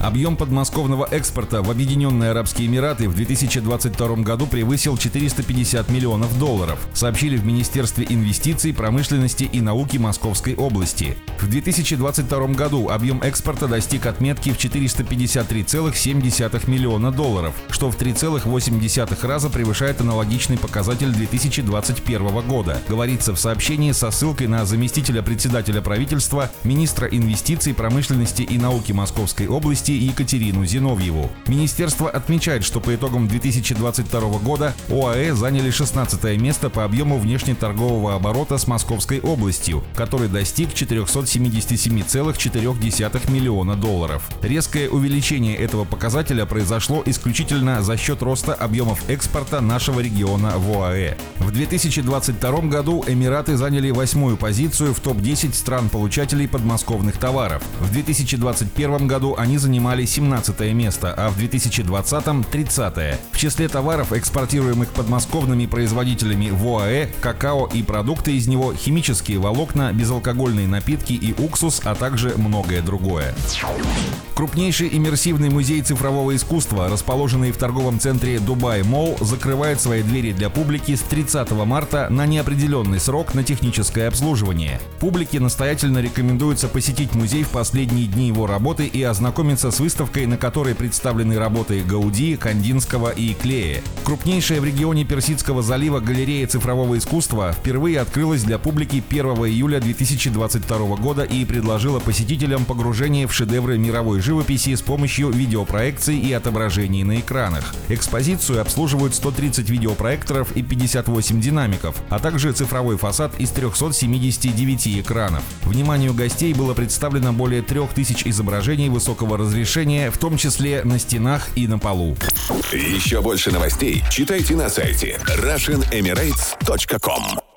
Объем подмосковного экспорта в Объединенные Арабские Эмираты в 2022 году превысил 450 миллионов долларов, сообщили в Министерстве инвестиций, промышленности и науки Московской области. В 2022 году объем экспорта достиг отметки в 453,7 миллиона долларов, что в 3,8 раза превышает аналогичный показатель 2021 года, говорится в сообщении со ссылкой на заместителя председателя правительства, министра инвестиций, промышленности и науки Московской области области Екатерину Зиновьеву. Министерство отмечает, что по итогам 2022 года ОАЭ заняли 16 место по объему внешнеторгового оборота с Московской областью, который достиг 477,4 миллиона долларов. Резкое увеличение этого показателя произошло исключительно за счет роста объемов экспорта нашего региона в ОАЭ. В 2022 году Эмираты заняли восьмую позицию в топ-10 стран-получателей подмосковных товаров. В 2021 году они занимали занимали 17 место, а в 2020-м 30 -е. В числе товаров, экспортируемых подмосковными производителями в ОАЭ, какао и продукты из него, химические волокна, безалкогольные напитки и уксус, а также многое другое. Крупнейший иммерсивный музей цифрового искусства, расположенный в торговом центре Дубай Молл, закрывает свои двери для публики с 30 марта на неопределенный срок на техническое обслуживание. Публике настоятельно рекомендуется посетить музей в последние дни его работы и ознакомиться с выставкой, на которой представлены работы Гауди, Кандинского и Клея. Крупнейшая в регионе Персидского залива галерея цифрового искусства впервые открылась для публики 1 июля 2022 года и предложила посетителям погружение в шедевры мировой живописи с помощью видеопроекций и отображений на экранах. Экспозицию обслуживают 130 видеопроекторов и 58 динамиков, а также цифровой фасад из 379 экранов. Вниманию гостей было представлено более 3000 изображений высокого разрешения разрешения, в том числе на стенах и на полу. Еще больше новостей читайте на сайте RussianEmirates.com